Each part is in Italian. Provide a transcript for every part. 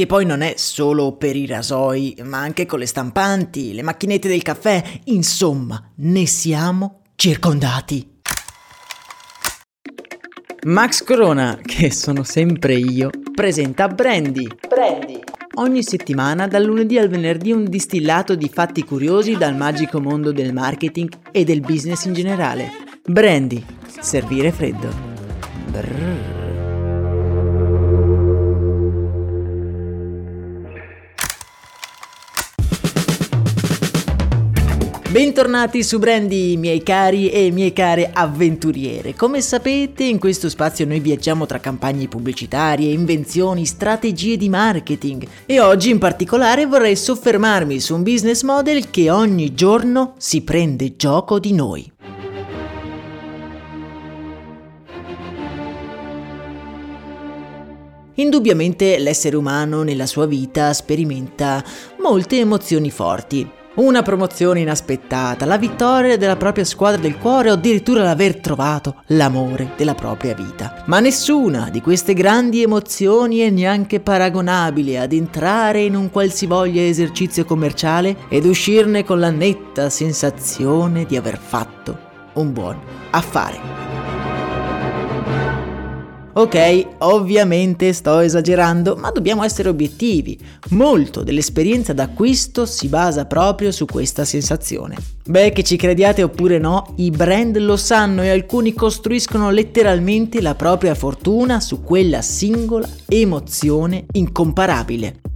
Che poi non è solo per i rasoi, ma anche con le stampanti, le macchinette del caffè, insomma, ne siamo circondati. Max Corona, che sono sempre io, presenta Brandy. Brandy. Ogni settimana, dal lunedì al venerdì, un distillato di fatti curiosi dal magico mondo del marketing e del business in generale. Brandy. Servire freddo. Brrr. Bentornati su Brandy, miei cari e mie care avventuriere. Come sapete, in questo spazio noi viaggiamo tra campagne pubblicitarie, invenzioni, strategie di marketing e oggi in particolare vorrei soffermarmi su un business model che ogni giorno si prende gioco di noi. Indubbiamente l'essere umano nella sua vita sperimenta molte emozioni forti una promozione inaspettata, la vittoria della propria squadra del cuore o addirittura l'aver trovato l'amore della propria vita. Ma nessuna di queste grandi emozioni è neanche paragonabile ad entrare in un qualsivoglia esercizio commerciale ed uscirne con la netta sensazione di aver fatto un buon affare. Ok, ovviamente sto esagerando, ma dobbiamo essere obiettivi. Molto dell'esperienza d'acquisto si basa proprio su questa sensazione. Beh, che ci crediate oppure no, i brand lo sanno e alcuni costruiscono letteralmente la propria fortuna su quella singola emozione incomparabile.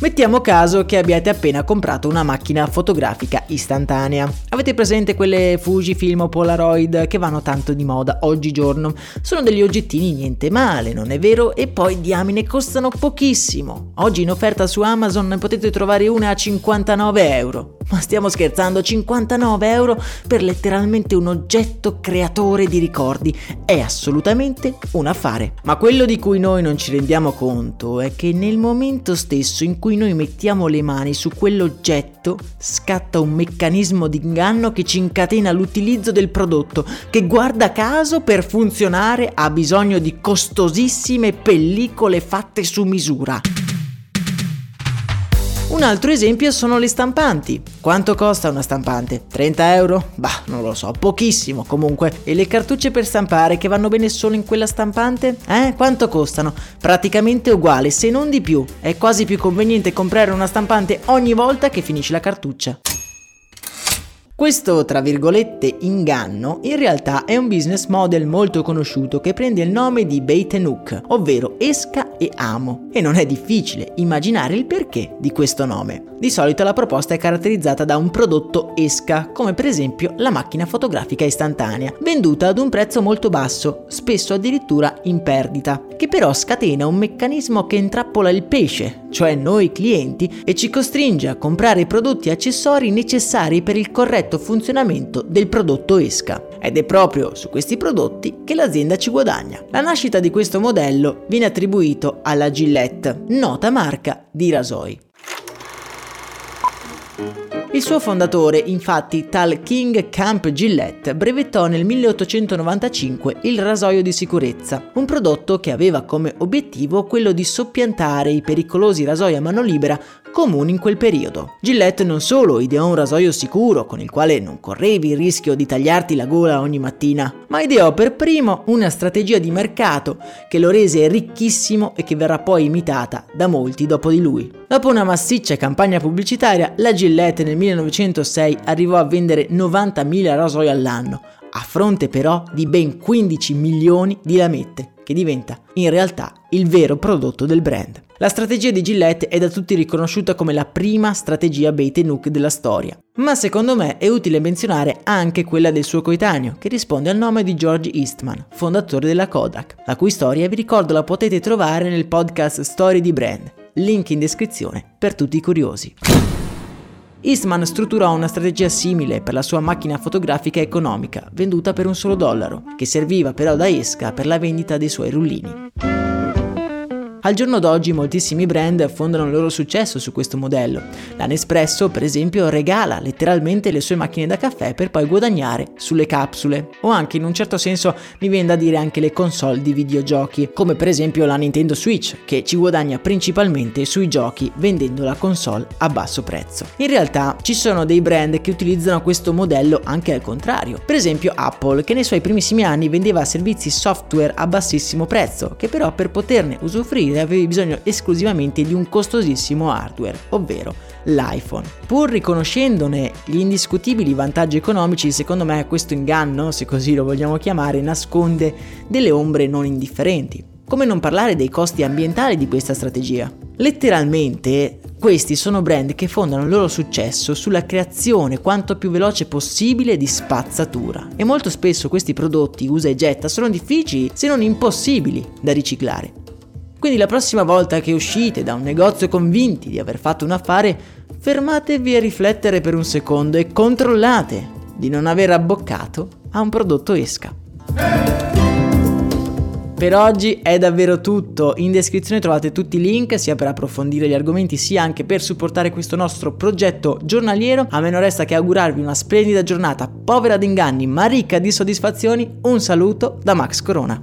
Mettiamo caso che abbiate appena comprato una macchina fotografica istantanea. Avete presente quelle Fujifilm o Polaroid che vanno tanto di moda oggigiorno? Sono degli oggettini niente male, non è vero? E poi diamine costano pochissimo. Oggi in offerta su Amazon ne potete trovare una a 59 euro. Ma stiamo scherzando, 59 euro per letteralmente un oggetto creatore di ricordi. È assolutamente un affare. Ma quello di cui noi non ci rendiamo conto è che nel momento stesso in cui noi mettiamo le mani su quell'oggetto, scatta un meccanismo di inganno che ci incatena l'utilizzo del prodotto, che guarda caso per funzionare ha bisogno di costosissime pellicole fatte su misura. Un altro esempio sono le stampanti. Quanto costa una stampante? 30 euro? Bah, non lo so, pochissimo comunque. E le cartucce per stampare che vanno bene solo in quella stampante? Eh, quanto costano? Praticamente uguale, se non di più. È quasi più conveniente comprare una stampante ogni volta che finisci la cartuccia. Questo, tra virgolette, inganno in realtà è un business model molto conosciuto che prende il nome di bait and hook, ovvero esca e amo. E non è difficile immaginare il perché di questo nome. Di solito la proposta è caratterizzata da un prodotto esca, come per esempio la macchina fotografica istantanea, venduta ad un prezzo molto basso, spesso addirittura in perdita, che però scatena un meccanismo che intrappola il pesce, cioè noi clienti, e ci costringe a comprare i prodotti e accessori necessari per il corretto corretto funzionamento del prodotto esca. Ed è proprio su questi prodotti che l'azienda ci guadagna. La nascita di questo modello viene attribuito alla Gillette, nota marca di rasoi. Il suo fondatore, infatti, tal King Camp Gillette, brevettò nel 1895 il rasoio di sicurezza, un prodotto che aveva come obiettivo quello di soppiantare i pericolosi rasoi a mano libera comuni in quel periodo. Gillette non solo ideò un rasoio sicuro con il quale non correvi il rischio di tagliarti la gola ogni mattina, ma ideò per primo una strategia di mercato che lo rese ricchissimo e che verrà poi imitata da molti dopo di lui. Dopo una massiccia campagna pubblicitaria, la Gillette nel 1906 arrivò a vendere 90.000 rasoi all'anno, a fronte però di ben 15 milioni di lamette, che diventa in realtà il vero prodotto del brand. La strategia di Gillette è da tutti riconosciuta come la prima strategia bait and hook della storia, ma secondo me è utile menzionare anche quella del suo coetaneo, che risponde al nome di George Eastman, fondatore della Kodak, la cui storia vi ricordo la potete trovare nel podcast Story di Brand, link in descrizione per tutti i curiosi. Eastman strutturò una strategia simile per la sua macchina fotografica economica, venduta per un solo dollaro, che serviva però da esca per la vendita dei suoi rullini. Al giorno d'oggi moltissimi brand fondano il loro successo su questo modello. La Nespresso, per esempio, regala letteralmente le sue macchine da caffè per poi guadagnare sulle capsule. O anche in un certo senso mi viene da dire anche le console di videogiochi, come per esempio la Nintendo Switch, che ci guadagna principalmente sui giochi vendendo la console a basso prezzo. In realtà ci sono dei brand che utilizzano questo modello anche al contrario. Per esempio Apple, che nei suoi primissimi anni vendeva servizi software a bassissimo prezzo, che però per poterne usufruire avevi bisogno esclusivamente di un costosissimo hardware, ovvero l'iPhone. Pur riconoscendone gli indiscutibili vantaggi economici, secondo me questo inganno, se così lo vogliamo chiamare, nasconde delle ombre non indifferenti. Come non parlare dei costi ambientali di questa strategia? Letteralmente, questi sono brand che fondano il loro successo sulla creazione quanto più veloce possibile di spazzatura. E molto spesso questi prodotti usa e getta sono difficili, se non impossibili, da riciclare. Quindi la prossima volta che uscite da un negozio convinti di aver fatto un affare, fermatevi a riflettere per un secondo e controllate di non aver abboccato a un prodotto esca. Per oggi è davvero tutto, in descrizione trovate tutti i link sia per approfondire gli argomenti sia anche per supportare questo nostro progetto giornaliero. A me non resta che augurarvi una splendida giornata povera di inganni ma ricca di soddisfazioni. Un saluto da Max Corona.